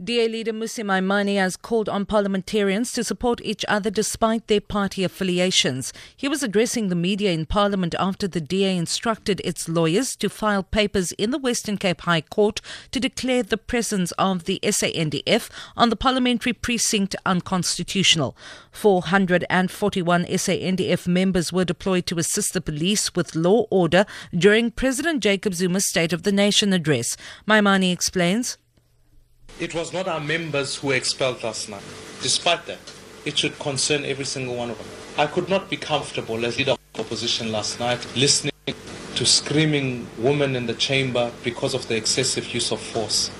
DA leader Mmusi Maimane has called on parliamentarians to support each other despite their party affiliations. He was addressing the media in Parliament after the DA instructed its lawyers to file papers in the Western Cape High Court to declare the presence of the SANDF on the parliamentary precinct unconstitutional. 441 SANDF members were deployed to assist the police with law order during President Jacob Zuma's State of the Nation address. Maimane explains. It was not our members who expelled last night. Despite that, it should concern every single one of them. I could not be comfortable as leader of opposition last night listening to screaming women in the chamber because of the excessive use of force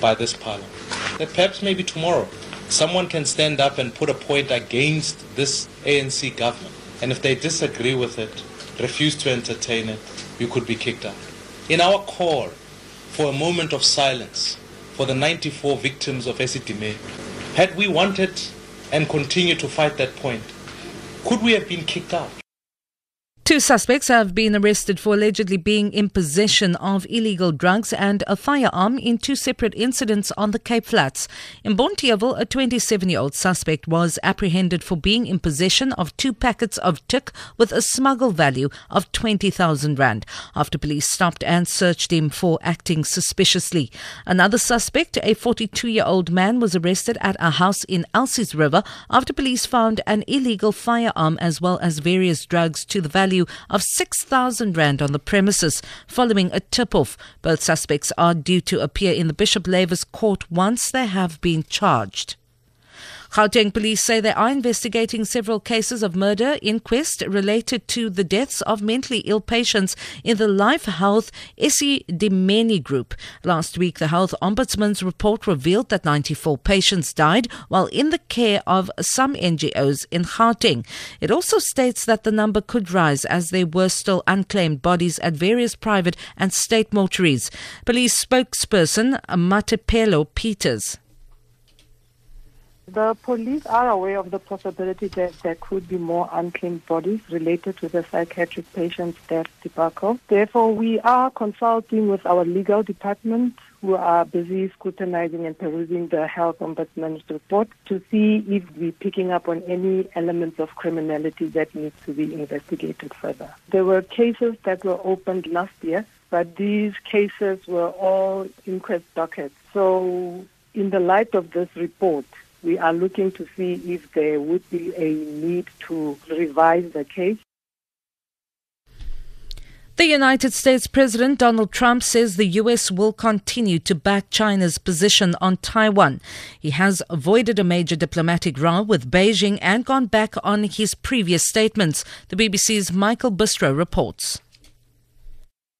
by this parliament. That perhaps maybe tomorrow someone can stand up and put a point against this ANC government. And if they disagree with it, refuse to entertain it, you could be kicked out. In our call for a moment of silence, for the 94 victims of Esidimeni. Had we wanted and continued to fight that point, could we have been kicked out? Two suspects have been arrested for allegedly being in possession of illegal drugs and a firearm in two separate incidents on the Cape Flats. In Bonteheuwel, a 27 year old suspect was apprehended for being in possession of two packets of tik with a smuggle value of 20,000 Rand after police stopped and searched him for acting suspiciously. Another suspect, a 42 year old man, was arrested at a house in Elsie's River after police found an illegal firearm as well as various drugs to the value value of 6,000 Rand on the premises following a tip off. Both suspects are due to appear in the Bishop Lavis court once they have been charged. Gauteng police say they are investigating several cases of murder inquest related to the deaths of mentally ill patients in the Life Health Esidimeni group. Last week, the Health Ombudsman's report revealed that 94 patients died while in the care of some NGOs in Gauteng. It also states that the number could rise as there were still unclaimed bodies at various private and state mortuaries. Police spokesperson Mathapelo Peters. The police are aware of the possibility that there could be more unclaimed bodies related to the psychiatric patient's death debacle. Therefore, we are consulting with our legal department who are busy scrutinizing and perusing the health ombudsman's report to see if we're picking up on any elements of criminality that needs to be investigated further. There were cases that were opened last year, but these cases were all inquest dockets. So in the light of this report, we are looking to see if there would be a need to revise the case. The United States President Donald Trump says the U.S. will continue to back China's position on Taiwan. He has avoided a major diplomatic row with Beijing and gone back on his previous statements. The BBC's Michael Bristow reports.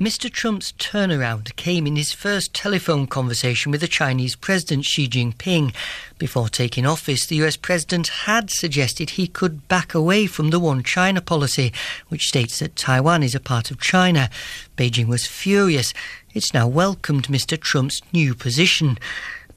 Mr. Trump's turnaround came in his first telephone conversation with the Chinese President Xi Jinping. Before taking office, the US President had suggested he could back away from the One China policy, which states that Taiwan is a part of China. Beijing was furious. It's now welcomed Mr. Trump's new position.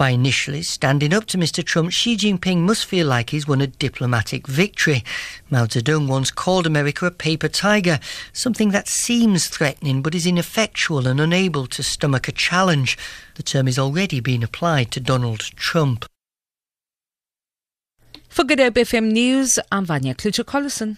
By initially standing up to Mr. Trump, Xi Jinping must feel like he's won a diplomatic victory. Mao Zedong once called America a paper tiger, something that seems threatening but is ineffectual and unable to stomach a challenge. The term is already being applied to Donald Trump. For Good Hope FM News, I'm Vanya Klutcher-Collison.